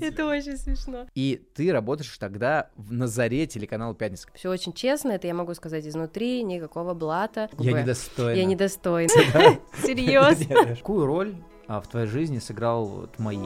Это очень смешно. И ты работаешь тогда в Назаре телеканала «Пятница». Все очень честно, это я могу сказать изнутри, никакого блата. Я недостойна. Я недостойна. Серьезно. Какую роль а, в твоей жизни сыграл мои?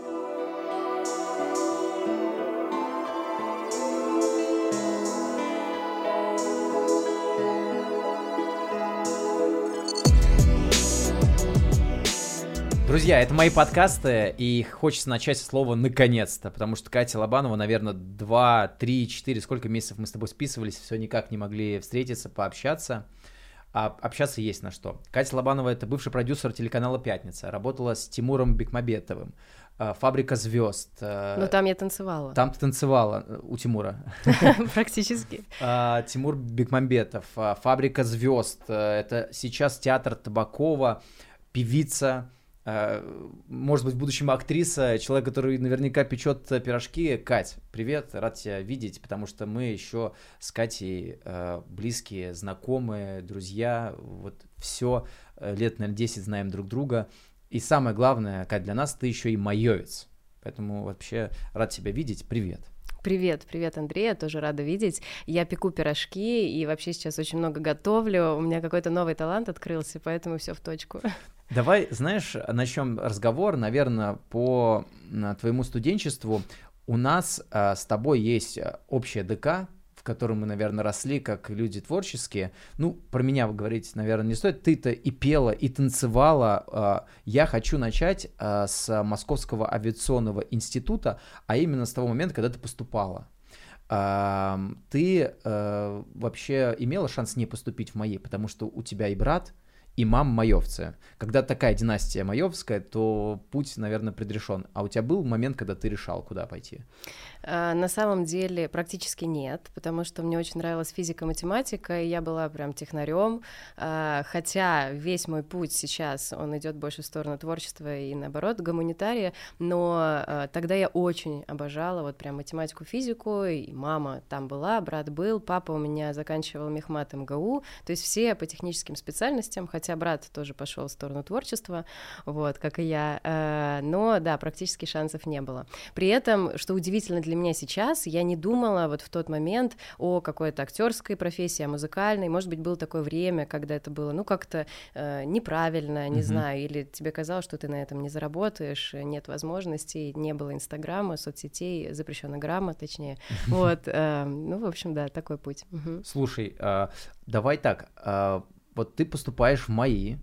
Друзья, это мои подкасты, и хочется начать с слова «наконец-то», потому что Катя Лобанова, наверное, 2, 3, 4, сколько месяцев мы с тобой списывались, все никак не могли встретиться, пообщаться. А общаться есть на что. Катя Лобанова — это бывший продюсер телеканала «Пятница», работала с Тимуром Бекмамбетовым, а, «Фабрика звезд». А, ну, там я танцевала. Там ты танцевала э, у Тимура. Практически. А, Тимур Бекмамбетов, «Фабрика звезд». Э, это сейчас театр Табакова, певица, может быть, в будущем актриса, человек, который наверняка печет пирожки. Кать, привет, рад тебя видеть, потому что мы еще с Катей э, близкие, знакомые, друзья, вот все, э, лет, наверное, 10 знаем друг друга. И самое главное, Кать, для нас ты еще и майовец. Поэтому вообще рад тебя видеть. Привет. Привет, привет, Андрей, я тоже рада видеть. Я пеку пирожки и вообще сейчас очень много готовлю. У меня какой-то новый талант открылся, поэтому все в точку. Давай, знаешь, начнем разговор, наверное, по твоему студенчеству. У нас а, с тобой есть общая ДК, в котором мы, наверное, росли как люди творческие. Ну, про меня говорить, наверное, не стоит. Ты-то и пела, и танцевала. А, я хочу начать а, с Московского авиационного института, а именно с того момента, когда ты поступала. А, ты а, вообще имела шанс не поступить в мои, потому что у тебя и брат, и мам маевцы. Когда такая династия маевская, то путь, наверное, предрешен. А у тебя был момент, когда ты решал, куда пойти? А, на самом деле практически нет, потому что мне очень нравилась физика, математика, и я была прям технарем. А, хотя весь мой путь сейчас, он идет больше в сторону творчества и наоборот, гуманитария, но а, тогда я очень обожала вот прям математику, физику, и мама там была, брат был, папа у меня заканчивал мехмат МГУ, то есть все по техническим специальностям, хотя брат тоже пошел в сторону творчества, вот, как и я, но да, практически шансов не было. При этом, что удивительно для меня сейчас, я не думала вот в тот момент о какой-то актерской профессии, о музыкальной. Может быть, было такое время, когда это было, ну, как-то э, неправильно, не mm-hmm. знаю, или тебе казалось, что ты на этом не заработаешь, нет возможностей, не было Инстаграма, соцсетей, запрещена грамма, точнее. Вот, э, ну, в общем, да, такой путь. Слушай, а, давай так, а, вот ты поступаешь в МАИ,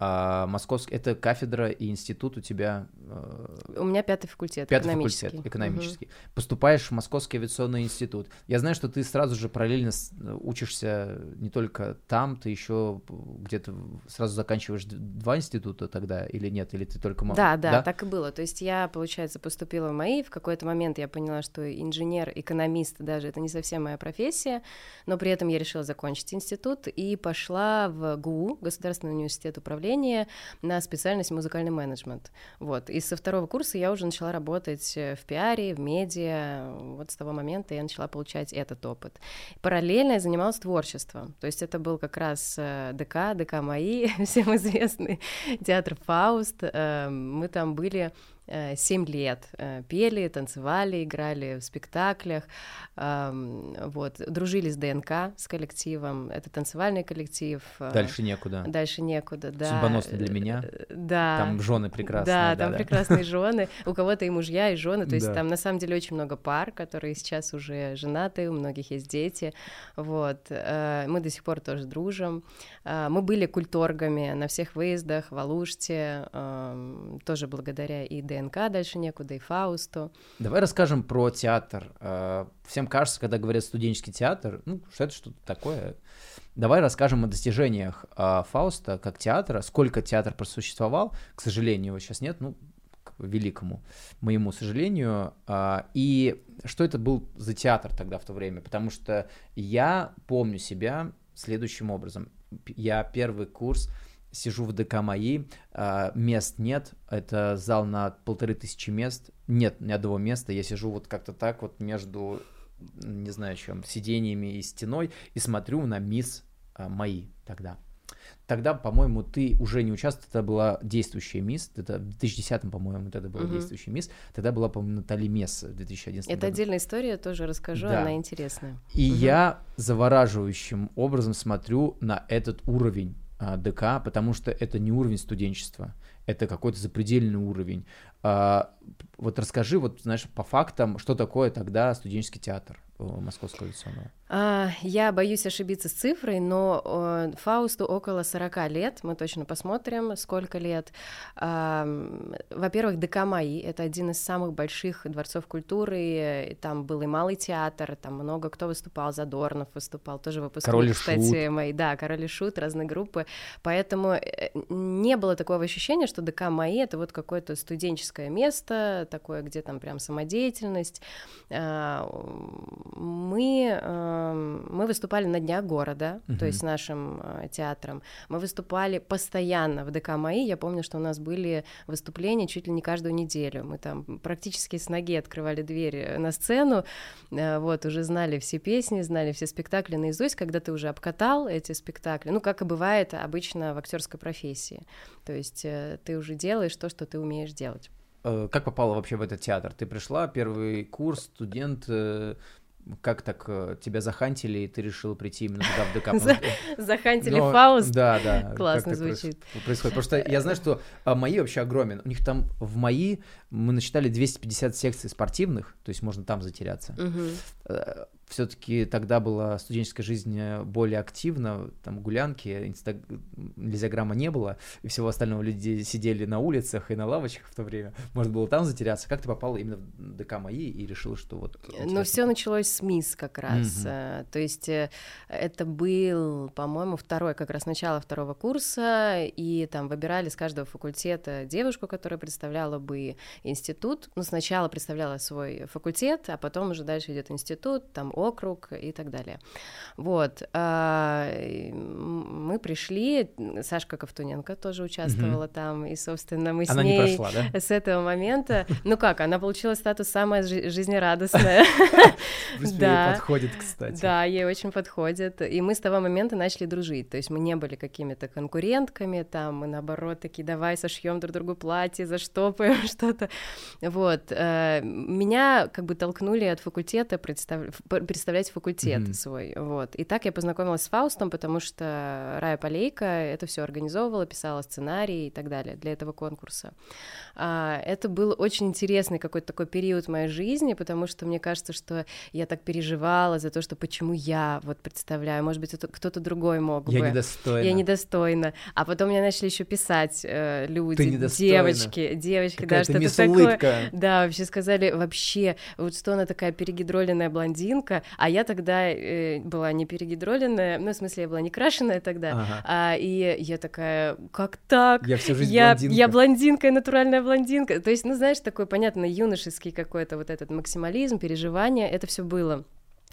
а московский это кафедра и институт у тебя. Э, у меня пятый факультет. Пятый экономический. факультет экономический. Угу. Поступаешь в Московский авиационный институт. Я знаю, что ты сразу же параллельно учишься не только там, ты еще где-то сразу заканчиваешь два института тогда или нет, или ты только да, да, да, так и было. То есть я, получается, поступила в МАИ. В какой-то момент я поняла, что инженер, экономист даже это не совсем моя профессия, но при этом я решила закончить институт и пошла в ГУ, Государственный университет управления направление на специальность музыкальный менеджмент. Вот. И со второго курса я уже начала работать э, в пиаре, в медиа. Вот с того момента я начала получать этот опыт. Параллельно я занималась творчеством. То есть это был как раз э, ДК, ДК МАИ, всем известный театр Фауст. Э, мы там были 7 э, лет э, пели, танцевали, играли в спектаклях, вот, дружили с ДНК, с коллективом, это танцевальный коллектив. Э, дальше некуда. Дальше некуда, да. Судьбоносно для меня. Да. Там жены прекрасные. Да, там да. прекрасные жены, у кого-то и мужья, и жены, то есть да. там на самом деле очень много пар, которые сейчас уже женаты, у многих есть дети, вот, мы до сих пор тоже дружим, мы были культоргами на всех выездах в Алуште, тоже благодаря и ДНК, ДНК дальше некуда, и Фаусту. Давай расскажем про театр. Э, всем кажется, когда говорят студенческий театр, ну, что это что-то такое. Давай расскажем о достижениях э, Фауста как театра, сколько театр просуществовал. К сожалению, его сейчас нет, ну, к великому моему сожалению. Э, и что это был за театр тогда в то время? Потому что я помню себя следующим образом. Я первый курс сижу в ДК МАИ, а, мест нет, это зал на полторы тысячи мест, нет ни одного места, я сижу вот как-то так вот между, не знаю чем, сидениями и стеной и смотрю на мисс а, МАИ тогда. Тогда, по-моему, ты уже не участвовала, тогда была действующая мисс, это в 2010, по-моему, тогда была угу. действующая мисс, тогда была, по-моему, Натали Месс в 2011 Это году. отдельная история, тоже расскажу, да. она интересная. И угу. я завораживающим образом смотрю на этот уровень ДК, потому что это не уровень студенчества, это какой-то запредельный уровень. А, вот расскажи, вот знаешь, по фактам, что такое тогда студенческий театр Московского авиационного? А, я боюсь ошибиться с цифрой, но э, Фаусту около 40 лет, мы точно посмотрим, сколько лет. Во-первых, ДК МАИ — это один из самых больших дворцов культуры, там был и Малый театр, там много кто выступал, Задорнов выступал, тоже выпускник, Король кстати, Шут. мои, да, Король и Шут, разные группы, поэтому э, не было такого ощущения, что ДК МАИ — это вот какое-то студенческое место, такое, где там прям самодеятельность. Мы мы выступали на Днях города, uh-huh. то есть с нашим э, театром. Мы выступали постоянно в ДК МАИ. Я помню, что у нас были выступления чуть ли не каждую неделю. Мы там практически с ноги открывали дверь э, на сцену, э, вот, уже знали все песни, знали все спектакли наизусть, когда ты уже обкатал эти спектакли, ну, как и бывает обычно в актерской профессии. То есть ты уже делаешь то, что ты умеешь делать. Как попала вообще в этот театр? Ты пришла, первый курс, студент, как так э, тебя захантили, и ты решил прийти именно туда, в ДК? Захантили Фауст? Да, да. Классно звучит. Происходит, потому что я знаю, что а, МАИ вообще огромен. У них там в МАИ мы насчитали 250 секций спортивных, то есть можно там затеряться все-таки тогда была студенческая жизнь э, более активна, там гулянки, инста... лизиограмма не было, и всего остального люди сидели на улицах и на лавочках в то время. Можно было там затеряться. Как ты попала именно в ДК МАИ и решила, что вот... Ну, все началось с МИС как раз. Mm-hmm. То есть э, это был, по-моему, второй, как раз начало второго курса, и там выбирали с каждого факультета девушку, которая представляла бы институт. Ну, сначала представляла свой факультет, а потом уже дальше идет институт, там округ и так далее. Вот. А, мы пришли, Сашка Ковтуненко тоже участвовала угу. там, и, собственно, мы она с ней не прошла, да? с этого момента... Ну как, она получила статус самая жизнерадостная. Да. подходит, кстати. Да, ей очень подходит. И мы с того момента начали дружить. То есть мы не были какими-то конкурентками, там, мы наоборот такие, давай сошьем друг другу платье, заштопаем что-то. Вот. Э, меня как бы толкнули от факультета представ представлять факультет mm-hmm. свой, вот. И так я познакомилась с Фаустом, потому что Рая Полейка это все организовывала, писала сценарий и так далее для этого конкурса. А, это был очень интересный какой-то такой период в моей жизни, потому что мне кажется, что я так переживала за то, что почему я вот представляю, может быть, это кто-то другой мог я бы. Я недостойна. Я недостойна. А потом мне начали еще писать э, люди, девочки, девочки, Какая да, что-то такое. Да, вообще сказали, вообще, вот что она такая перегидроленная блондинка, а я тогда э, была не перегидроленная, ну, в смысле, я была не крашеная тогда, ага. а, и я такая, как так? Я всю жизнь я, блондинка. Я блондинка, натуральная блондинка. То есть, ну, знаешь, такой, понятно, юношеский какой-то вот этот максимализм, переживание, это все было.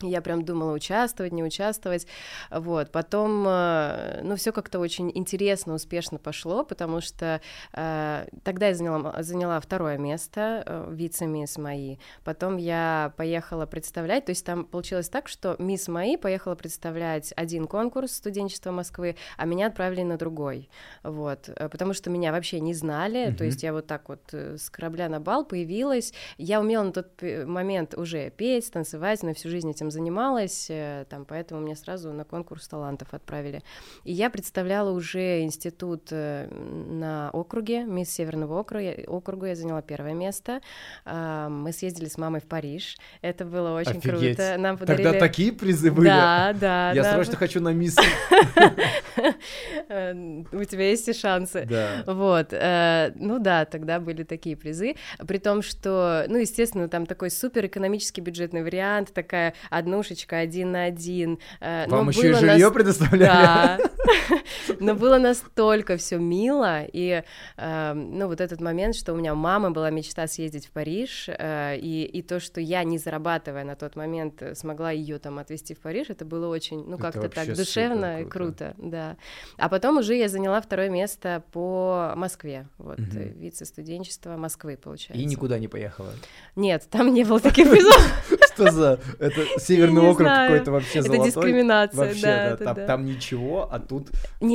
Я прям думала участвовать, не участвовать, вот. Потом, э, ну, все как-то очень интересно, успешно пошло, потому что э, тогда я заняла, заняла второе место э, вице-мисс мои. Потом я поехала представлять, то есть там получилось так, что мисс мои поехала представлять один конкурс студенчества Москвы, а меня отправили на другой, вот, э, потому что меня вообще не знали, mm-hmm. то есть я вот так вот э, с корабля на бал появилась, я умела на тот момент уже петь, танцевать, но всю жизнь этим этим занималась, э, там, поэтому меня сразу на конкурс талантов отправили. И я представляла уже институт э, на округе, мисс Северного округа, округа я заняла первое место. А, мы съездили с мамой в Париж, это было очень Офигеть. круто. Нам подарили... Тогда такие призы были? Да, да. Я да. срочно хочу на мисс. Э, у тебя есть и шансы. Да. Вот. Ну да, тогда были такие призы. При том, что, ну, естественно, там такой супер экономический бюджетный вариант, такая однушечка один на один. Э, Вам но еще и жилье нас... предоставляли? Да. Но было настолько все мило, и, э, ну, вот этот момент, что у меня у мамы была мечта съездить в Париж, э, и, и то, что я, не зарабатывая на тот момент, смогла ее там отвезти в Париж, это было очень, ну, как-то так душевно и круто, да. А потом уже я заняла второе место по Москве, вот, угу. вице-студенчества Москвы, получается. И никуда не поехала? Нет, там не было таких призов. Что за... Это Северный округ какой-то вообще золотой. Это дискриминация, вообще, да. там, ничего, а тут.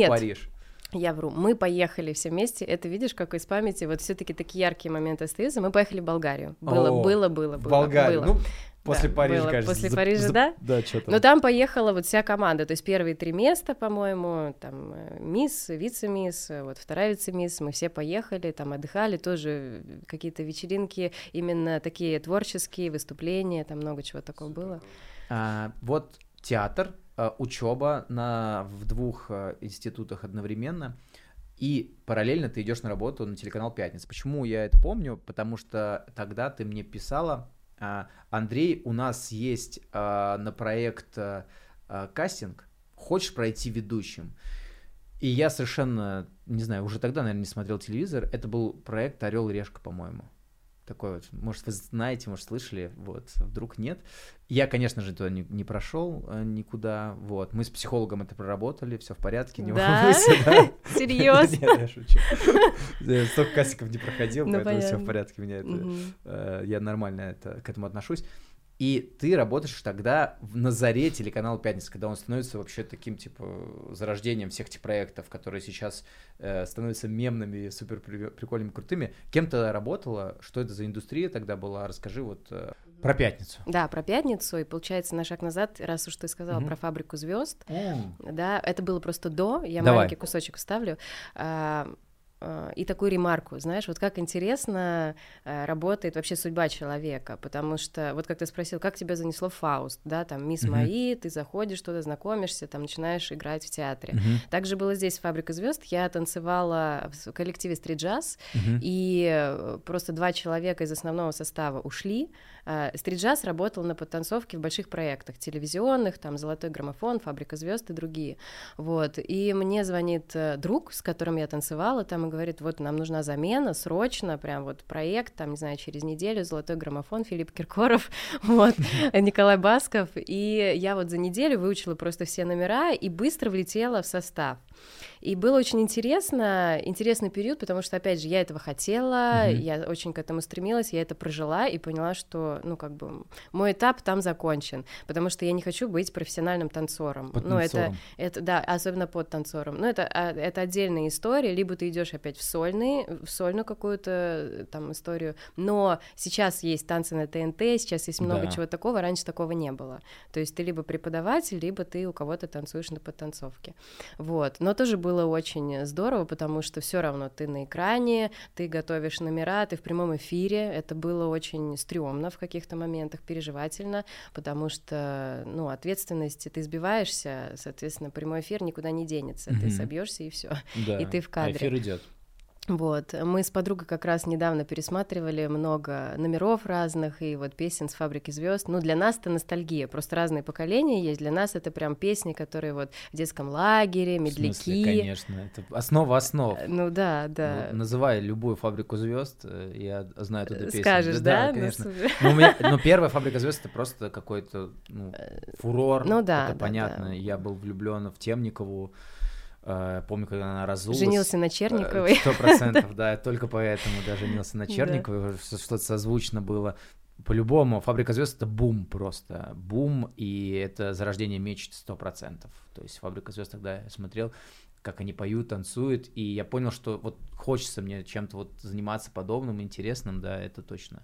Париж. Я вру. Мы поехали все вместе. Это видишь, как из памяти вот все-таки такие яркие моменты остаются. Мы поехали в Болгарию. Было, О, было, было, было. Болгарию. было. Ну, после Да, Парижа, было. кажется. После за- Парижа, за- да? Да, что там. Но там поехала вот вся команда, то есть первые три места, по-моему, там э, мисс, вице-мисс, э, вот вторая вице-мисс, мы все поехали, там отдыхали, тоже какие-то вечеринки, именно такие творческие выступления, там много чего такого было. А, вот театр, учеба на, в двух институтах одновременно, и параллельно ты идешь на работу на телеканал Пятница. Почему я это помню? Потому что тогда ты мне писала, Андрей, у нас есть а, на проект а, а, кастинг, хочешь пройти ведущим? И я совершенно, не знаю, уже тогда, наверное, не смотрел телевизор. Это был проект Орел и Решка, по-моему. Такой вот, может, вы знаете, может, слышали, вот, вдруг нет. Я, конечно же, туда не, не прошел э, никуда, вот. Мы с психологом это проработали, все в порядке, не Да? волнуйся, да. Серьезно? Нет, я шучу. Столько кастингов не проходил, Ну, поэтому все в порядке, меня это, э, я нормально к этому отношусь. И ты работаешь тогда в- на заре телеканала «Пятница», когда он становится вообще таким, типа, зарождением всех этих проектов, которые сейчас э, становятся мемными, супер при- прикольными, крутыми. Кем ты работала? Что это за индустрия тогда была? Расскажи вот э, про «Пятницу». Да, про пятницу, и получается на шаг назад, раз уж ты сказала Мгм. про фабрику звезд, М. да, это было просто до, я Давай. маленький кусочек вставлю. а, И такую ремарку, знаешь, вот как интересно а, работает вообще судьба человека, потому что, вот как ты спросил, как тебя занесло Фауст, да, там, Мисс Мгм. Мари, ты заходишь туда, знакомишься, там, начинаешь играть в театре. Мгм. Также было здесь «Фабрика звезд. Я танцевала в коллективе «Стрит джаз», Мгм. и э, просто два человека из основного состава ушли. А, Стрит-джаз работал на подтанцовке в больших проектах, телевизионных, там «Золотой граммофон», «Фабрика звезд» и другие. Вот. И мне звонит э, друг, с которым я танцевала, там и говорит, вот нам нужна замена, срочно, прям вот проект, там, не знаю, через неделю «Золотой граммофон», Филипп Киркоров, вот, Николай Басков. И я вот за неделю выучила просто все номера и быстро влетела в состав. И было очень интересно, интересный период, потому что, опять же, я этого хотела, Мгм. я очень к этому стремилась, я это прожила и поняла, что, ну, как бы, мой этап там закончен, потому что я не хочу быть профессиональным танцором. Под ну, это, танцором. это, да, особенно под танцором. Ну, это, а, это отдельная история, либо ты идешь опять в сольный, в сольную какую-то э, там историю, но сейчас есть танцы на ТНТ, сейчас есть много Да. чего такого, раньше такого не было. То есть ты либо преподаватель, либо ты у кого-то танцуешь на подтанцовке. Вот. Но тоже было очень здорово, потому что все равно ты на экране, ты готовишь номера, ты в прямом эфире. Это было очень стрёмно в каких-то моментах, переживательно, потому что, ну, ответственность, ты сбиваешься, соответственно, прямой эфир никуда не денется. Ты Мгм. собьешься и все. Да. и ты в А кадре. эфир идет. Вот, мы с подругой как раз недавно пересматривали много номеров разных и вот песен с «Фабрики звезд. Ну, для нас это ностальгия, просто разные поколения есть. Для нас это прям песни, которые вот в детском лагере, В смысле, медляки. конечно. Это основа основ. Э, Ну да, да. Ну, Называй любую фабрику звезд, э, я знаю туда песню. Скажешь, да? Ну, конечно. Ну, у меня- но первая фабрика звезд это просто какой-то ну, фурор. ну да, это да, понятно. да. Я был влюблен в Темникову. Э, Помню, когда она разулась. Женился на Черниковой. Сто процентов, да, только поэтому, да, женился на. Черниковой, что- что-то созвучно было. По-любому, «Фабрика звезд» — это бум просто, бум, и это зарождение мечт сто процентов. То есть «Фабрика звезд» тогда я смотрел, как они поют, танцуют, и я понял, что вот хочется мне чем-то вот заниматься подобным, интересным, да, это точно.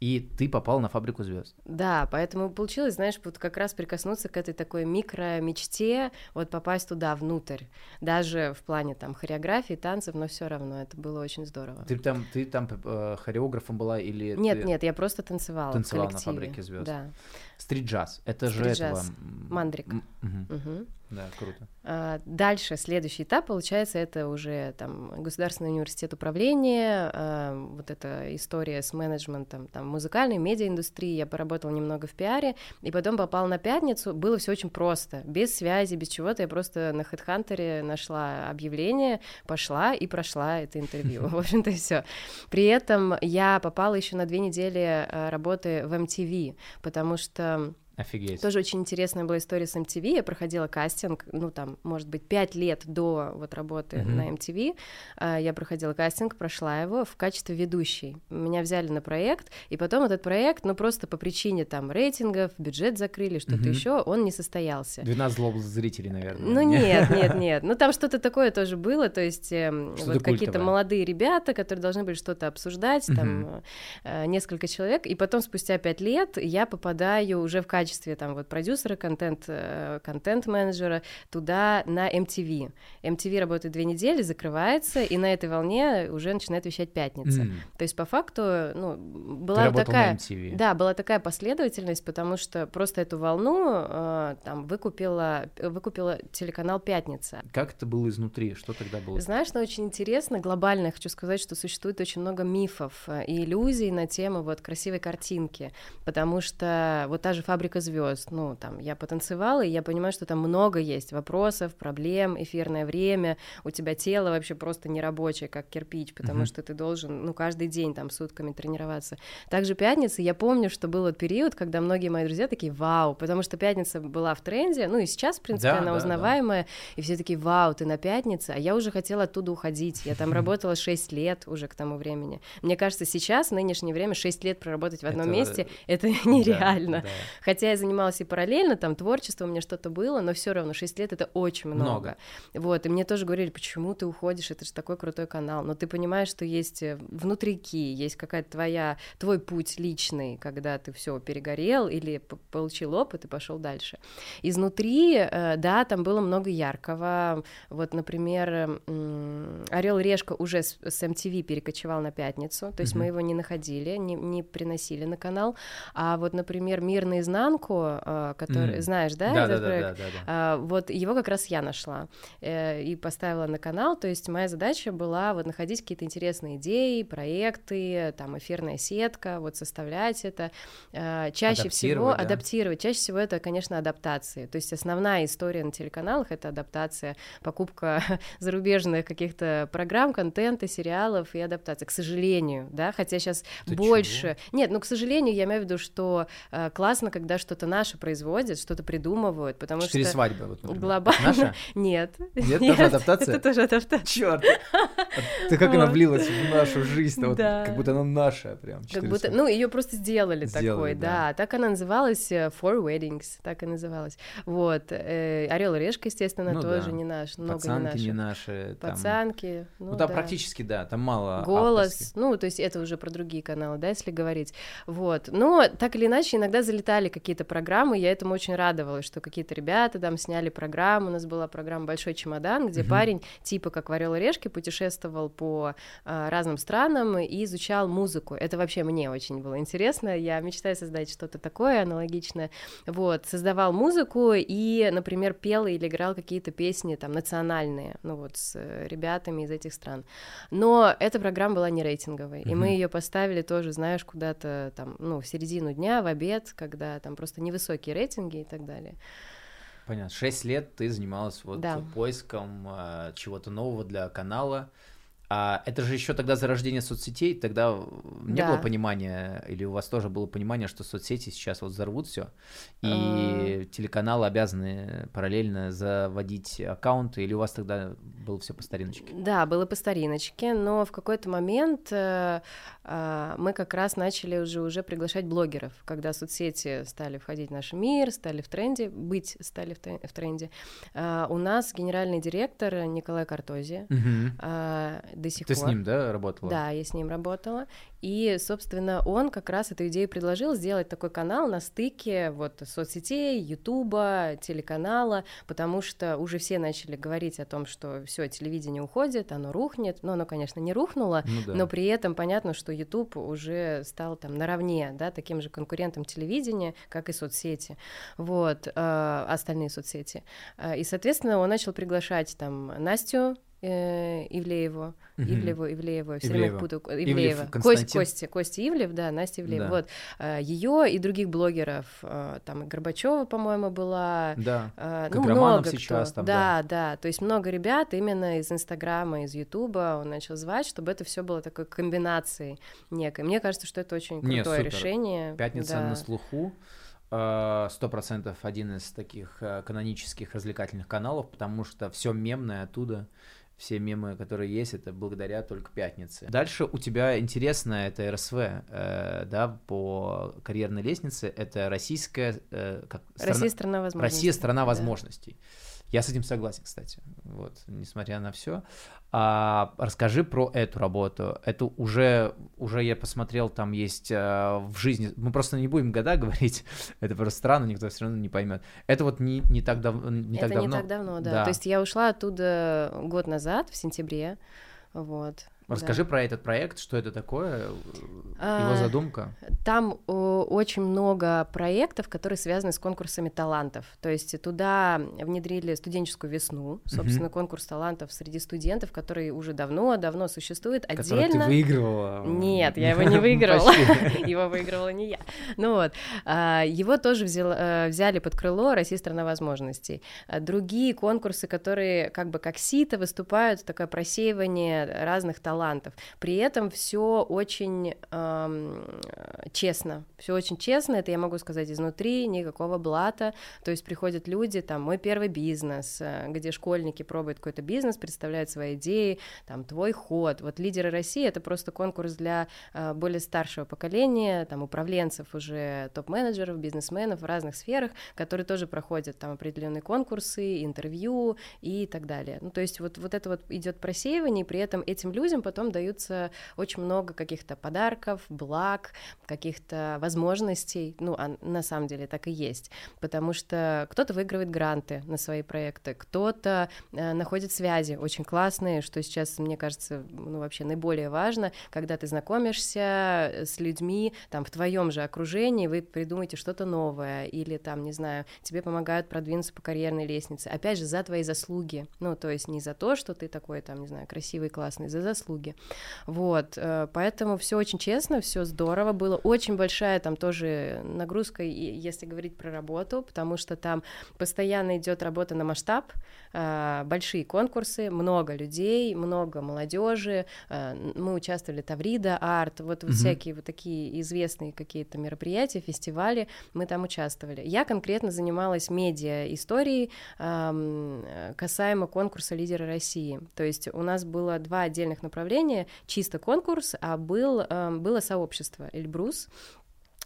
И ты попал на «Фабрику звезд». Да, поэтому получилось, знаешь, вот как раз прикоснуться к этой такой микро-мечте, вот попасть туда внутрь, даже в плане там хореографии, танцев, но все равно это было очень здорово. Ты там, ты там э, хореографом была или Нет, ты- нет, я просто танцевала. в танцевала на коллективе. «Фабрике звезд»? Да. Стрит-джаз, это же Стрит-джаз. этого... м, Мандрик. м, мгм. Да, круто. А, Дальше, следующий этап, получается, это уже там Государственный университет управления, а, вот эта история с менеджментом там музыкальной, медиаиндустрии, я поработала немного в пиаре, и потом попала на пятницу, было все очень просто, без связи, без чего-то, я просто на HeadHunter нашла объявление, пошла и прошла это интервью, в общем-то и все. При этом я попала еще на две недели а, работы в MTV, потому что Офигеть. Тоже очень интересная была история с MTV. Я проходила кастинг, ну там, может быть, пять лет до вот работы mm-hmm. на MTV. А, я проходила кастинг, прошла его в качестве ведущей. Меня взяли на проект, и потом этот проект, ну просто по причине там рейтингов, бюджет закрыли, что-то mm-hmm. еще, он не состоялся. 12 злобных зрителей, наверное. Ну нет, нет, нет. Ну там что-то такое тоже было, то есть э, вот какие-то молодые ребята, которые должны были что-то обсуждать, mm-hmm. там э, несколько человек, и потом спустя пять лет я попадаю уже в качестве качестве там вот продюсера, контент, э, контент-менеджера туда на MTV. MTV работает две недели, закрывается, и на этой волне уже начинает вещать пятница. Mm. То есть по факту, ну, была Ты такая... Да, была такая последовательность, потому что просто эту волну э, там выкупила, выкупила телеканал «Пятница». Как это было изнутри? Что тогда было? Знаешь, ну, очень интересно, глобально хочу сказать, что существует очень много мифов и иллюзий на тему вот красивой картинки, потому что вот та же «Фабрика несколько звезд. Ну, там, я потанцевала, и я понимаю, что там много есть вопросов, проблем, эфирное время, у тебя тело вообще просто нерабочее, как кирпич, потому mm-hmm. что ты должен, ну, каждый день там сутками тренироваться. Также пятница, я помню, что был вот период, когда многие мои друзья такие, вау, потому что пятница была в тренде, ну, и сейчас, в принципе, да, она да, узнаваемая, да. и все такие, вау, ты на пятнице, а я уже хотела оттуда уходить, я там работала 6 лет уже к тому времени. Мне кажется, сейчас, в нынешнее время, 6 лет проработать в одном это... месте, это нереально. Да, да. Хотя я занималась и параллельно, там творчество у меня что-то было, но все равно 6 лет это очень много. много. Вот, и мне тоже говорили, почему ты уходишь, это же такой крутой канал. Но ты понимаешь, что есть э, внутрики, есть какая-то твоя, твой путь личный, когда ты все перегорел или получил опыт и пошел дальше. Изнутри, э, да, там было много яркого. Вот, например, Орел Решка уже с, с MTV перекочевал на пятницу, то есть mm-hmm. мы его не находили, не, не приносили на канал. А вот, например, Мир наизнанку Франко, э, который, mm. знаешь, да, да, этот да, проект? Да, да, да, да. Вот его как раз я нашла э, и поставила на канал, то есть моя задача была вот находить какие-то интересные идеи, проекты, там эфирная сетка, вот составлять это. Э, чаще всего да? адаптировать, чаще всего это, конечно, адаптации, то есть основная история на телеканалах — это адаптация, покупка зарубежных каких-то программ, контента, сериалов и адаптация, к сожалению, да, хотя сейчас Ты больше... Чего? Нет, ну, к сожалению, я имею в виду, что классно, когда что-то наше производят, что-то придумывают, потому Четыре что... свадьбы, вот, например. Глобально... Наша? Нет. Нет, тоже адаптация? Это тоже адаптация. Черт! Ты как она влилась в нашу жизнь, вот, как будто она наша прям. Как будто, ну, ее просто сделали, такой, да. Так она называлась э, Four Weddings, так и называлась. Вот. Э, Орел и Решка, естественно, ну тоже не наш, много не наших. не наши. Пацанки. Ну, да, практически, да, там мало Голос, ну, то есть это уже про другие каналы, да, если говорить. Вот. Но так или иначе иногда залетали какие-то какие-то программы, я этому очень радовалась, что какие-то ребята там сняли программу, у нас была программа «Большой чемодан», где uh-huh. парень, типа как «Варел Орешки», путешествовал по а, разным странам и изучал музыку. Это вообще мне очень было интересно, я мечтаю создать что-то такое аналогичное. Вот, создавал музыку и, например, пел или играл какие-то песни там национальные, ну вот, с ребятами из этих стран. Но эта программа была не рейтинговой, uh-huh. и мы ее поставили тоже, знаешь, куда-то там, ну, в середину дня, в обед, когда там просто невысокие рейтинги и так далее. Понятно. Шесть лет ты занималась вот да. поиском э, чего-то нового для канала. А это же еще тогда зарождение соцсетей, тогда не да. было понимания, или у вас тоже было понимание, что соцсети сейчас вот взорвут все, и uh... телеканалы обязаны параллельно заводить аккаунты, или у вас тогда было все по стариночке? Да, было по стариночке, но в какой-то момент э, э, мы как раз начали уже, уже приглашать блогеров, когда соцсети стали входить в наш мир, стали в тренде, быть стали в, тренде. Э, у нас генеральный директор Николай Картози, uh-huh до сих Ты пор. с ним, да, работала? Да, я с ним работала. И, собственно, он как раз эту идею предложил сделать такой канал на стыке вот соцсетей, Ютуба, телеканала, потому что уже все начали говорить о том, что все телевидение уходит, оно рухнет. Но оно, конечно, не рухнуло, ну, да. но при этом понятно, что Ютуб уже стал там наравне, да, таким же конкурентом телевидения, как и соцсети, вот, э, остальные соцсети. Э, и, соответственно, он начал приглашать там Настю э, Ивлееву, угу. Ивлееву, все время путаю, Ивлеева, Кость, Костя, Костя Ивлев, да, Настя Ивлеева, да. вот, э, ее и других блогеров, э, там и Горбачева, по-моему, была, да, э, ну, много сейчас кто. там, да, да, да, то есть много ребят именно из Инстаграма, из Ютуба он начал звать, чтобы это все было такой комбинацией некой. Мне кажется, что это очень крутое Не, решение. Пятница да. на слуху, э, сто процентов один из таких э, канонических развлекательных каналов, потому что все мемное оттуда все мемы, которые есть, это благодаря только пятнице. Дальше у тебя интересная это РСВ, э, да, по карьерной лестнице. Это российская... Э, как, страна, Россия страна возможностей. Россия страна возможностей. Да. Я с этим согласен, кстати. Вот, несмотря на все. А, расскажи про эту работу. Это уже, уже я посмотрел, там есть а, в жизни. Мы просто не будем года говорить. Это просто странно, никто все равно не поймет. Это вот не, не так, дав, не Это так давно. Это не так давно, да. да. То есть я ушла оттуда год назад, в сентябре. Вот. Расскажи да. про этот проект, что это такое, его а, задумка. Там очень много проектов, которые связаны с конкурсами талантов. То есть туда внедрили студенческую весну, собственно, угу. конкурс талантов среди студентов, который уже давно-давно существует отдельно. Который ты выигрывала? Нет, я его не выигрывала. Его выигрывала не я. Ну вот, а, его тоже э, взяли под крыло Россия страна возможностей. А другие конкурсы, которые как бы как сито выступают, такое просеивание разных талантов талантов. При этом все очень эм, честно, все очень честно, это я могу сказать изнутри, никакого блата, то есть приходят люди, там, мой первый бизнес, э, где школьники пробуют какой-то бизнес, представляют свои идеи, там, твой ход, вот лидеры России, это просто конкурс для э, более старшего поколения, там, управленцев уже топ-менеджеров, бизнесменов в разных сферах, которые тоже проходят там определенные конкурсы, интервью и так далее. Ну, то есть вот, вот это вот идет просеивание, и при этом этим людям потом даются очень много каких-то подарков, благ, каких-то возможностей, ну, а на самом деле так и есть, потому что кто-то выигрывает гранты на свои проекты, кто-то э, находит связи. Очень классные, что сейчас, мне кажется, ну, вообще наиболее важно, когда ты знакомишься с людьми, там, в твоем же окружении, вы придумаете что-то новое, или там, не знаю, тебе помогают продвинуться по карьерной лестнице, опять же, за твои заслуги, ну, то есть не за то, что ты такой, там, не знаю, красивый, классный, за заслуги, услуги. Вот, э, поэтому все очень честно, все здорово было. Очень большая там тоже нагрузка, если говорить про работу, потому что там постоянно идет работа на масштаб, э, большие конкурсы, много людей, много молодежи. Э, мы участвовали Таврида, Арт, вот, mm всякие вот такие известные какие-то мероприятия, фестивали, мы там участвовали. Я конкретно занималась медиа историей касаемо конкурса лидера России. То есть у нас было два отдельных направления направление, чисто конкурс, а был, эм, было сообщество Эльбрус,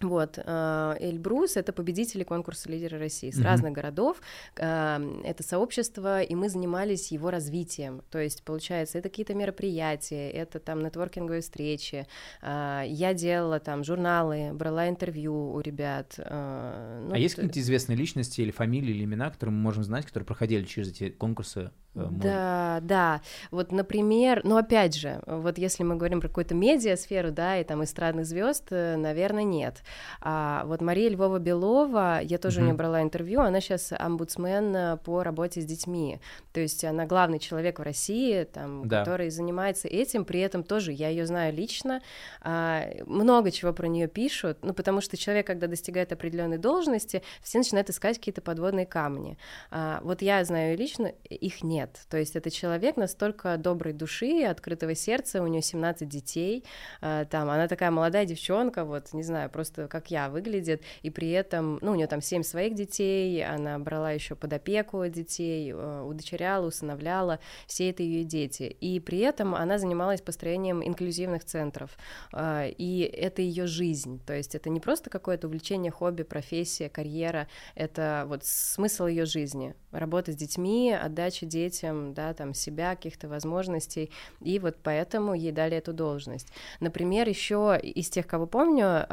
вот, э, Эльбрус — это победители конкурса «Лидеры России» с mm-hmm. разных городов, эм, это сообщество, и мы занимались его развитием, то есть, получается, это какие-то мероприятия, это там нетворкинговые встречи, э, я делала там журналы, брала интервью у ребят. Э, ну, а есть какие-то известные личности или фамилии, или имена, которые мы можем знать, которые проходили через эти конкурсы Э, да, да. Вот, например, ну опять же, вот если мы говорим про какую-то медиасферу, да, и там эстрадных звезд, э, наверное, нет. А вот Мария Львова Белова, я тоже mm-hmm. у нее брала интервью, она сейчас омбудсмен э, по работе с детьми. То есть она главный человек в России, там, да. который занимается этим, при этом тоже я ее знаю лично. А, много чего про нее пишут, ну потому что человек, когда достигает определенной должности, все начинают искать какие-то подводные камни. А, вот я знаю лично, их нет нет. То есть это человек настолько доброй души, открытого сердца, у нее 17 детей, э, там, она такая молодая девчонка, вот, не знаю, просто как я выглядит, и при этом, ну, у нее там 7 своих детей, она брала еще под опеку детей, э, удочеряла, усыновляла, все это ее дети, и при этом она занималась построением инклюзивных центров, э, и это ее жизнь, то есть это не просто какое-то увлечение, хобби, профессия, карьера, это вот смысл ее жизни, работа с детьми, отдача детям, детям, да, там, себя, каких-то возможностей, и вот поэтому ей дали эту должность. Например, еще из тех, кого помню,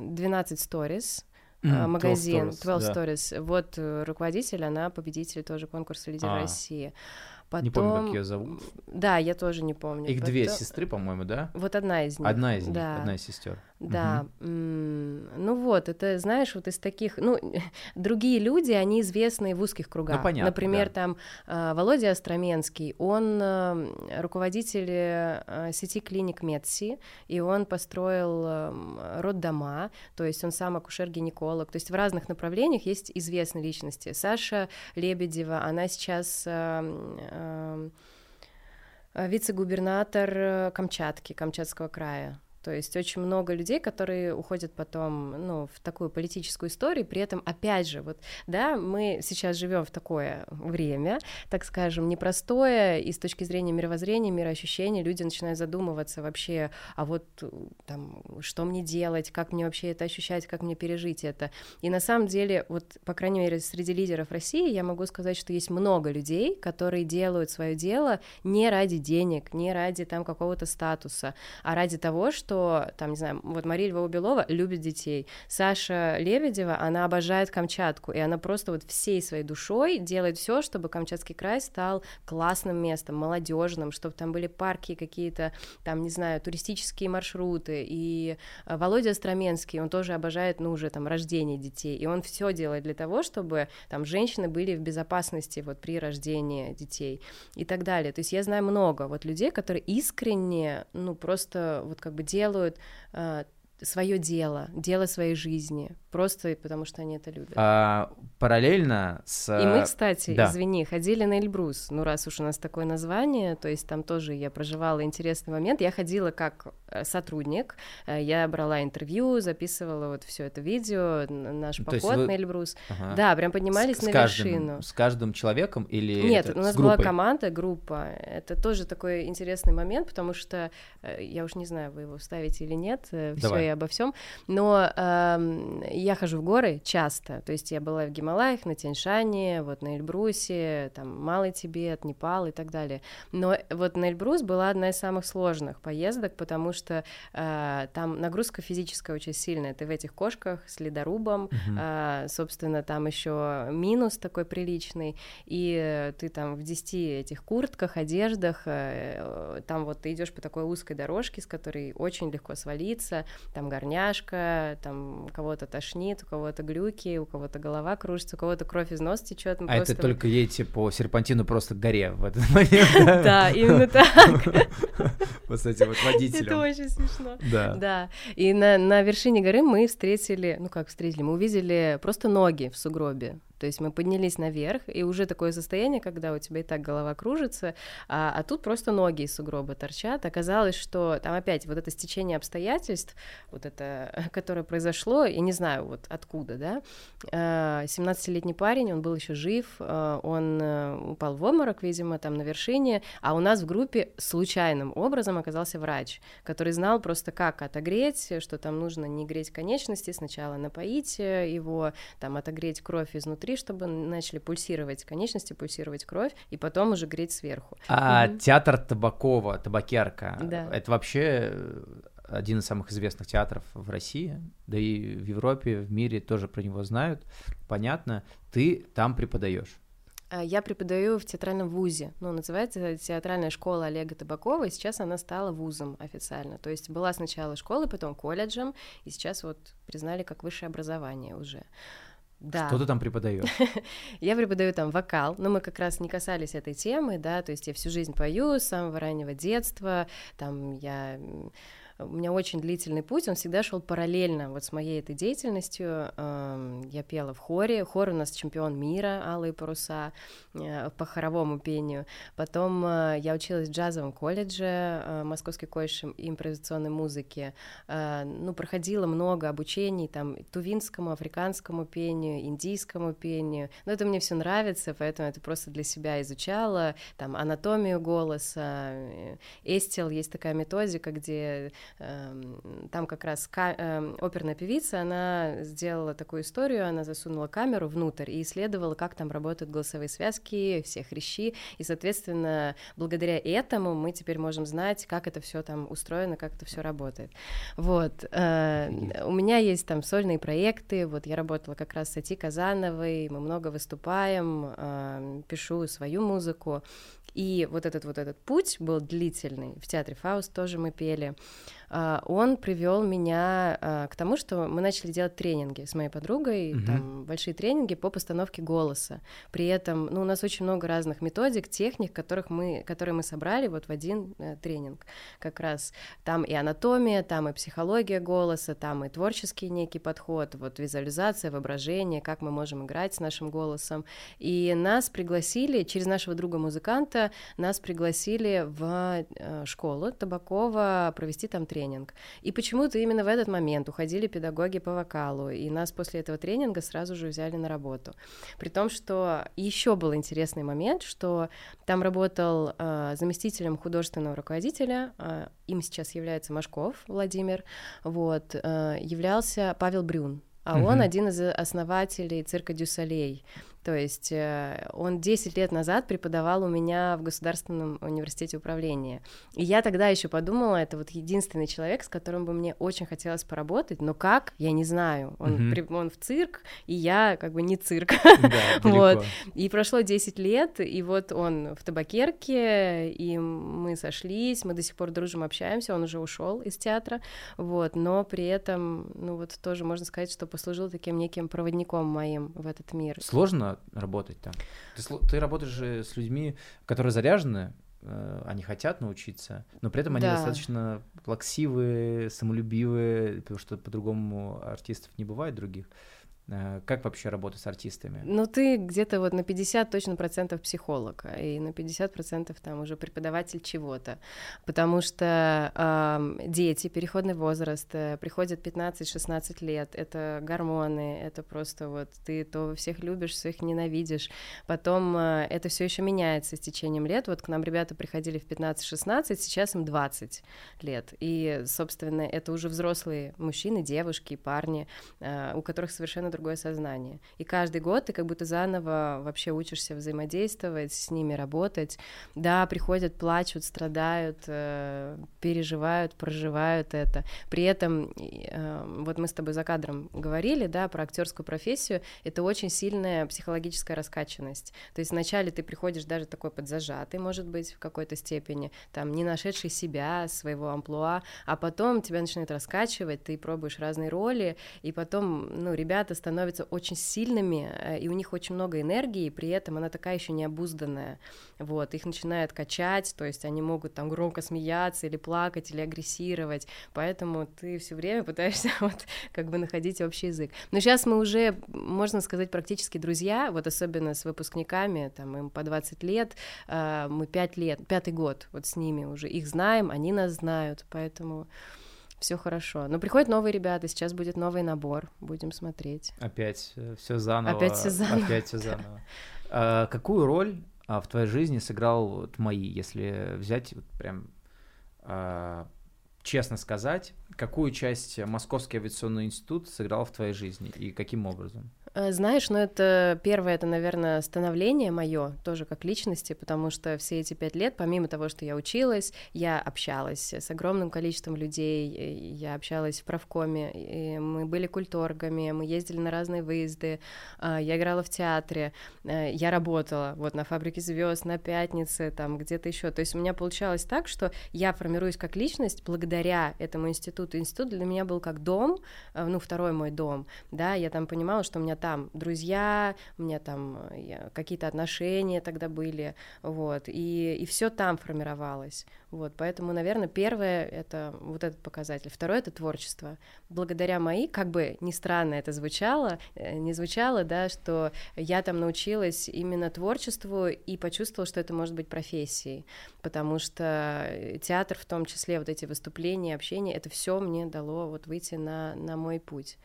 12 Stories, Mm, магазин 12 Stories, 12 Stories. Да. Вот э, руководитель, она победитель тоже конкурса Лидер а. России. Потом... Не помню, как ее зовут. Да, я тоже не помню. Их Потом... две сестры, по-моему, да? Вот одна из них. Одна из них, да. одна из сестер. Да, угу. ну вот, это, знаешь, вот из таких, ну, другие люди, они известны в узких кругах. Ну, понятно, Например, да. там а, Володя Остроменский, он а, руководитель а, сети клиник Медси, и он построил роддома, то есть он сам акушер-гинеколог, то есть в разных направлениях есть известные личности. Саша Лебедева, она сейчас вице-губернатор Камчатки, Камчатского края. То есть очень много людей, которые уходят потом, ну, в такую политическую историю, при этом, опять же, вот, да, мы сейчас живем в такое время, так скажем, непростое, и с точки зрения мировоззрения, мироощущения люди начинают задумываться вообще, а вот там, что мне делать, как мне вообще это ощущать, как мне пережить это. И на самом деле, вот, по крайней мере, среди лидеров России я могу сказать, что есть много людей, которые делают свое дело не ради денег, не ради там какого-то статуса, а ради того, что, там, не знаю, вот Мария Львова-Белова любит детей, Саша Лебедева, она обожает Камчатку, и она просто вот всей своей душой делает все, чтобы Камчатский край стал классным местом, молодежным, чтобы там были парки какие-то, там, не знаю, туристические маршруты, и э, Володя Остроменский, он тоже обожает, ну, уже там рождение детей, и он все делает для того, чтобы там женщины были в безопасности вот при рождении детей и так далее. То есть я знаю много вот людей, которые искренне, ну, просто вот как бы делают э, свое дело, дело своей жизни, просто потому что они это любят. А, параллельно с... И мы, кстати, да. извини, ходили на Эльбрус, ну раз уж у нас такое название, то есть там тоже я проживала интересный момент, я ходила как э, сотрудник, э, я брала интервью, записывала вот все это видео, наш то поход вы... на Эльбрус, ага. да, прям поднимались с, на с каждым, вершину. С каждым человеком или Нет, у нас была команда, группа, это тоже такой интересный момент, потому что, э, я уж не знаю, вы его ставите или нет, все обо всем, но э, я хожу в горы часто, то есть я была в Гималаях, на Тяньшане, вот на Эльбрусе, там Малый Тибет, Непал и так далее. Но вот на Эльбрус была одна из самых сложных поездок, потому что э, там нагрузка физическая очень сильная. Ты в этих кошках с ледорубом, uh-huh. э, собственно, там еще минус такой приличный, и ты там в 10 этих куртках, одеждах, э, там вот ты идешь по такой узкой дорожке, с которой очень легко свалиться, там горняшка, там кого-то тошнит, у кого-то глюки, у кого-то голова кружится, у кого-то кровь из носа течет. А это только едете по серпантину просто к горе в этот момент. Да, именно так. Вот с этим вот водителем. Это очень смешно. Да. Да. И на вершине горы мы встретили, ну как встретили, мы увидели просто ноги в сугробе. То есть мы поднялись наверх, и уже такое состояние, когда у тебя и так голова кружится, а, а тут просто ноги из сугроба торчат. Оказалось, что там опять вот это стечение обстоятельств, вот это, которое произошло, я не знаю вот откуда, да, 17-летний а, парень, он был еще жив, а, он э, упал в обморок, видимо, там на вершине, а у нас в группе случайным образом оказался врач, который знал просто как отогреть, что там нужно не греть конечности, сначала напоить э, его, там отогреть кровь изнутри, внутри, чтобы начали пульсировать конечности, пульсировать кровь, и потом уже греть сверху. А угу. театр Табакова, Табакерка, да. это вообще э, один из самых известных театров в России, да и в Европе, в мире тоже про него знают. Понятно, ты там преподаешь. А, я преподаю в театральном вузе, ну, называется театральная школа Олега Табакова, и сейчас она стала вузом официально. То есть была сначала школой, потом колледжем, и сейчас вот признали как высшее образование уже. Да. Что ты там преподаешь? я преподаю там вокал, но мы как раз не касались этой темы, да, то есть я всю жизнь пою с самого раннего детства, там я у меня очень длительный путь, он всегда шел параллельно вот с моей этой деятельностью. Я пела в хоре, хор у нас чемпион мира, Алые паруса, э, по хоровому пению. Потом э, я училась в джазовом колледже, э, Московский колледж импровизационной музыки. Ну, проходила много обучений там тувинскому, африканскому пению, индийскому пению. Но это мне все нравится, поэтому это просто для себя изучала. Там анатомию голоса. Эстил есть такая методика, где Эм, там как раз эм, оперная певица, она сделала такую историю, она засунула камеру внутрь и исследовала, как там работают голосовые связки, все хрящи, и, соответственно, благодаря этому мы теперь можем знать, как это все там устроено, как это все работает. Вот. Э, у меня есть там сольные проекты, вот я работала как раз с Ати Казановой, мы много выступаем, эм, пишу свою музыку, и вот этот вот этот путь был длительный. В театре Фауст тоже мы пели. А, он привел меня а, к тому, что мы начали делать тренинги с моей подругой, угу. там большие тренинги по постановке голоса. При этом, ну, у нас очень много разных методик, техник, которых мы, которые мы собрали вот в один э, тренинг. Как раз там и анатомия, там и психология голоса, там и творческий некий подход, вот визуализация, воображение, как мы можем играть с нашим голосом. И нас пригласили через нашего друга-музыканта, нас пригласили в э, школу Табакова провести там тренинг тренинг. И почему-то именно в этот момент уходили педагоги по вокалу, и нас после этого тренинга сразу же взяли на работу. При том, что еще был интересный момент, что там работал э, заместителем художественного руководителя, э, им сейчас является Машков Владимир, вот, э, являлся Павел Брюн, а угу. он один из основателей цирка Дюсалей. То есть э, он 10 лет назад преподавал у меня в Государственном университете управления. И я тогда еще подумала, это вот единственный человек, с которым бы мне очень хотелось поработать, но как, я не знаю. Он, при, он в цирк, и я как бы не цирк. Да, вот. И прошло 10 лет, и вот он в табакерке, и мы сошлись, мы до сих пор дружим, общаемся, он уже ушел из театра, вот, но при этом, ну вот тоже можно сказать, что послужил таким неким проводником моим в этот мир. Сложно работать там. Ты, ты работаешь же с людьми, которые заряжены, э, они хотят научиться, но при этом они да. достаточно плаксивые, самолюбивые, потому что по-другому артистов не бывает других. Э, как вообще работать с артистами? Ну, ты где-то вот на 50 точно процентов психолог, и на 50 процентов там уже преподаватель чего-то, потому что э, дети, переходный возраст, э, приходят 15-16 лет, это гормоны, это просто вот ты то всех любишь, всех ненавидишь, потом э, это все еще меняется с течением лет, вот к нам ребята приходили в 15-16, сейчас им 20 лет, и, собственно, это уже взрослые мужчины, девушки, парни, э, у которых совершенно другое сознание. И каждый год ты как будто заново вообще учишься взаимодействовать, с ними работать. Да, приходят, плачут, страдают, э, переживают, проживают это. При этом, э, вот мы с тобой за кадром говорили, да, про актерскую профессию, это очень сильная психологическая раскачанность. То есть вначале ты приходишь даже такой подзажатый, может быть, в какой-то степени, там, не нашедший себя, своего амплуа, а потом тебя начинает раскачивать, ты пробуешь разные роли, и потом, ну, ребята становятся очень сильными, э, и у них очень много энергии, и при этом она такая еще необузданная. Вот, их начинает качать, то есть они могут там громко смеяться или плакать, или агрессировать, поэтому ты все время пытаешься вот как бы находить общий язык. Но сейчас мы уже, можно сказать, практически друзья, вот особенно с выпускниками, там им по 20 лет, э, мы 5 лет, пятый год вот с ними уже, их знаем, они нас знают, поэтому все хорошо. Но приходят новые ребята, сейчас будет новый набор, будем смотреть. Опять э, все заново. Опять все заново. Опять все заново. А, какую роль а, в твоей жизни сыграл вот мои, если взять вот прям а, честно сказать, какую часть Московский авиационный институт сыграл в твоей жизни и каким образом? Э, знаешь, ну это первое, это, наверное, становление мое тоже как личности, потому что все эти пять лет, помимо того, что я училась, я общалась с огромным количеством людей, я общалась в правкоме, мы были культоргами, мы ездили на разные выезды, а, я играла в театре, э, я работала вот на фабрике звезд, на пятнице, там где-то еще. То есть у меня получалось так, что я формируюсь как личность благодаря этому институту. Институт для меня был как дом, э, ну второй мой дом, да, я там понимала, что у меня там друзья, у меня там э, какие-то отношения тогда были, вот, и, и все там формировалось, вот, поэтому, наверное, первое — это вот этот показатель, второе — это творчество. Благодаря моей, как бы ни странно это звучало, э, не звучало, да, что я там научилась именно творчеству и почувствовала, что это может быть профессией, потому что э, театр в том числе, вот эти выступления, общение, это все мне дало вот выйти на, на мой путь.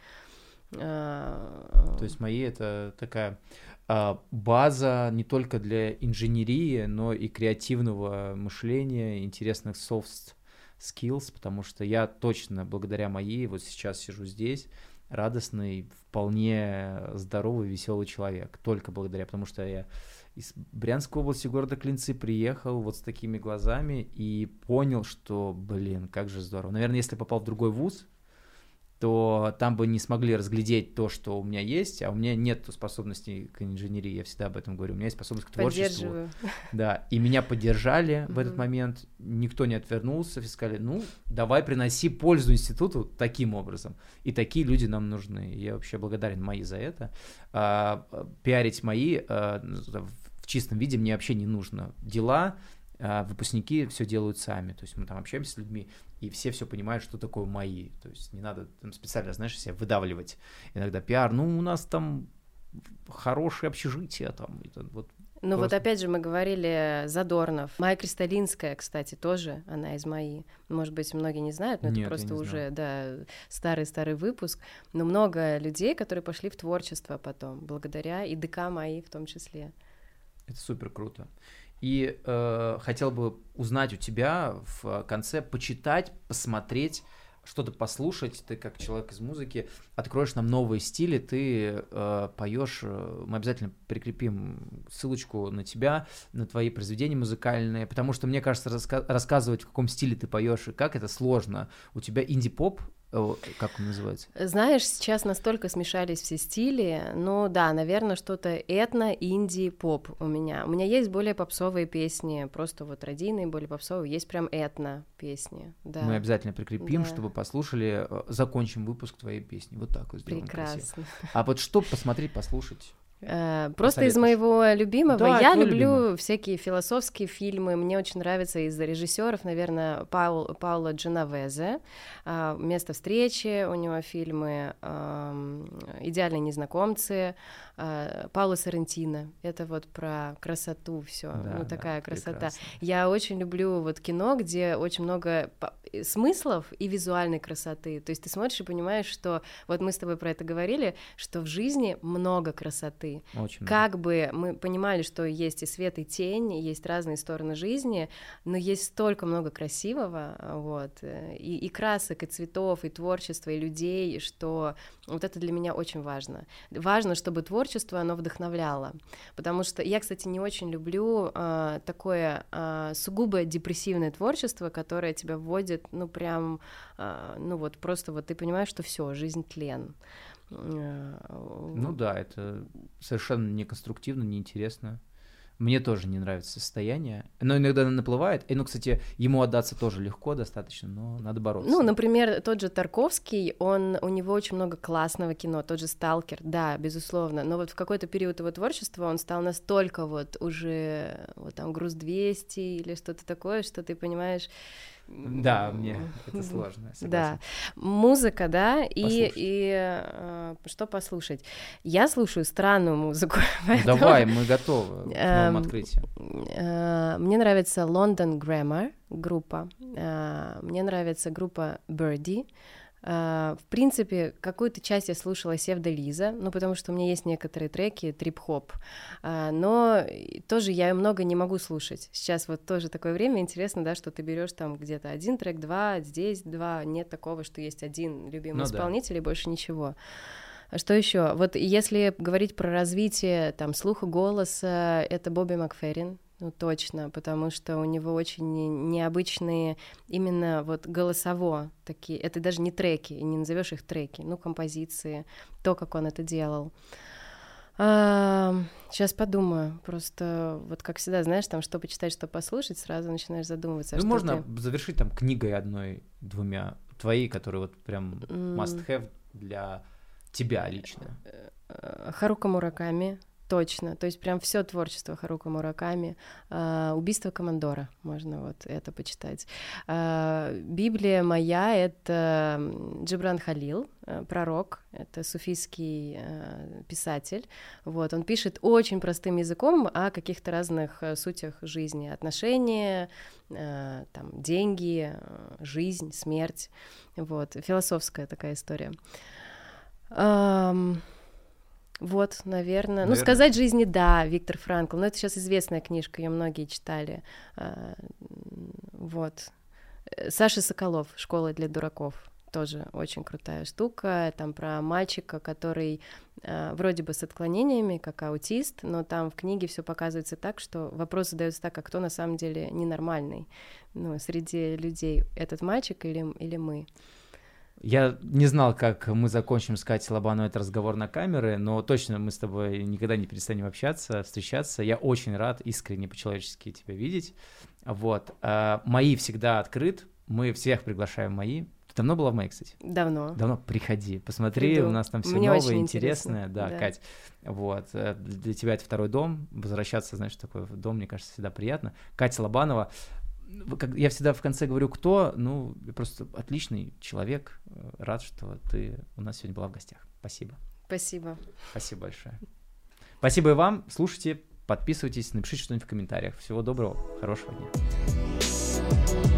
То есть мои это такая а, база не только для инженерии, но и креативного мышления, интересных soft skills, потому что я точно благодаря моей вот сейчас сижу здесь, радостный, вполне здоровый, веселый человек, только благодаря, потому что я из Брянской области города Клинцы приехал вот с такими глазами и понял, что, блин, как же здорово. Наверное, если попал в другой вуз, то там бы не смогли разглядеть то, что у меня есть, а у меня нет способностей к инженерии, я всегда об этом говорю, у меня есть способность к творчеству. Да, и меня поддержали в этот момент, никто не отвернулся, все сказали, ну, давай приноси пользу институту таким образом. И такие люди нам нужны. Я вообще благодарен мои за это. А, пиарить мои а, в чистом виде мне вообще не нужно. Дела, выпускники все делают сами. То есть мы там общаемся с людьми, и все все понимают, что такое мои. То есть не надо там специально, знаешь, себя выдавливать. Иногда пиар, ну, у нас там хорошее общежитие, там, это, вот Ну Просто... вот опять же мы говорили Задорнов. Майя Кристалинская, кстати, тоже, она из МАИ. Может быть, многие не знают, но Нет, это просто уже, да, старый-старый выпуск. Но много людей, которые пошли в творчество потом, благодаря и ДК МАИ в том числе. Это супер круто. И э, хотел бы узнать у тебя в конце, почитать, посмотреть что-то послушать, ты как человек из музыки откроешь нам новые стили, ты э, поешь, э, мы обязательно прикрепим ссылочку на тебя, на твои произведения музыкальные, потому что мне кажется раска- рассказывать в каком стиле ты поешь и как это сложно. У тебя инди-поп как он называется? Знаешь, сейчас настолько смешались все стили, ну да, наверное, что-то этно, инди, поп у меня. У меня есть более попсовые песни, просто вот родийные, более попсовые, есть прям этно песни, да. Мы обязательно прикрепим, да. чтобы послушали, э, закончим выпуск твоей песни, вот так вот сделаем Прекрасно. Красиво. А вот что посмотреть, послушать? Э, просто из моего любимого. Да, я люблю любимый. всякие философские фильмы. Мне очень нравится из режиссеров, наверное, Паул, Паула Дженовезе. А, Место встречи у него фильмы, идеальные незнакомцы. А, Паула Сарантино. Это вот про красоту все. Да, ну, такая да, красота. Прекрасно. Я очень люблю вот кино, где очень много смыслов и визуальной красоты. То есть ты смотришь и понимаешь, что вот мы с тобой про это говорили, что в жизни много красоты. Очень как много. бы мы понимали, что есть и свет, и тень, есть разные стороны жизни, но есть столько много красивого, вот, и, и красок, и цветов, и творчества, и людей, что вот это для меня очень важно. Важно, чтобы творчество, оно вдохновляло. Потому что я, кстати, не очень люблю э, такое э, сугубо депрессивное творчество, которое тебя вводит, ну, прям, э, ну, вот просто вот ты понимаешь, что все, жизнь тлен. Ну да, это совершенно неконструктивно, неинтересно. Мне тоже не нравится состояние. Но иногда наплывает. И, ну, кстати, ему отдаться тоже легко достаточно, но надо бороться. Ну, например, тот же Тарковский, он, у него очень много классного кино, тот же «Сталкер», да, безусловно. Но вот в какой-то период его творчества он стал настолько вот уже, вот там, «Груз-200» или что-то такое, что ты понимаешь да, мне это сложно. Да, музыка, да, и, и э, что послушать? Я слушаю странную музыку. Поэтому... Давай, мы готовы к новым открытиям. Э, мне нравится London Grammar группа, э, мне нравится группа Birdie, в принципе, какую-то часть я слушала Севда Лиза, ну, потому что у меня есть некоторые треки трип-хоп, uh, но тоже я много не могу слушать. Сейчас вот тоже такое время, интересно, да, что ты берешь там где-то один трек, два, здесь два, нет такого, что есть один любимый ну, исполнитель да. и больше ничего. А что еще? Вот если говорить про развитие там слуха голоса, это Бобби Макферрин, ну, точно, потому что у него очень необычные именно вот голосово такие, это даже не треки, не назовешь их треки, ну, композиции, то, как он это делал. А, сейчас подумаю. Просто вот как всегда, знаешь, там что почитать, что послушать, сразу начинаешь задумываться. Ну, можно ты... завершить там книгой одной, двумя, твоей, которые вот прям must have для тебя лично. Э, Харука Мураками, Точно, то есть прям все творчество Харука Мураками, э, убийство командора, можно вот это почитать. Э, Библия моя — это Джибран Халил, э, пророк, это суфийский э, писатель, вот, он пишет очень простым языком о каких-то разных э, сутях жизни, отношения, там, деньги, жизнь, смерть, вот, философская такая история. Um, вот, наверное. наверное. Ну, сказать жизни, да, Виктор Франкл. Но это сейчас известная книжка, ее многие читали. А, вот. Саша Соколов, «Школа для дураков». Тоже очень крутая штука. Там про мальчика, который э, вроде бы с отклонениями, как аутист, но там в книге все показывается так, что вопрос задается так, а кто на самом деле ненормальный ну, среди людей, этот мальчик или, или мы. Я не знал, как мы закончим с Катей Лобановой этот разговор на камеры, но точно мы с тобой никогда не перестанем общаться, встречаться. Я очень рад искренне по-человечески тебя видеть. Вот. А, мои всегда открыт, мы всех приглашаем мои. Ты давно была в моей, кстати? Давно. Давно. Приходи, посмотри, Приду. у нас там все Мне новое, интересное. Интересно. Да, да, Кать. Вот. Э, для тебя это второй дом. Возвращаться, знаешь, такой дом, мне кажется, всегда приятно. Катя Лобанова я всегда в конце говорю, кто, ну, просто отличный человек, рад, что ты у нас сегодня была в гостях. Спасибо. Спасибо. Спасибо большое. Спасибо и вам. Слушайте, Подписывайтесь, напишите что-нибудь в комментариях. Всего доброго, хорошего дня.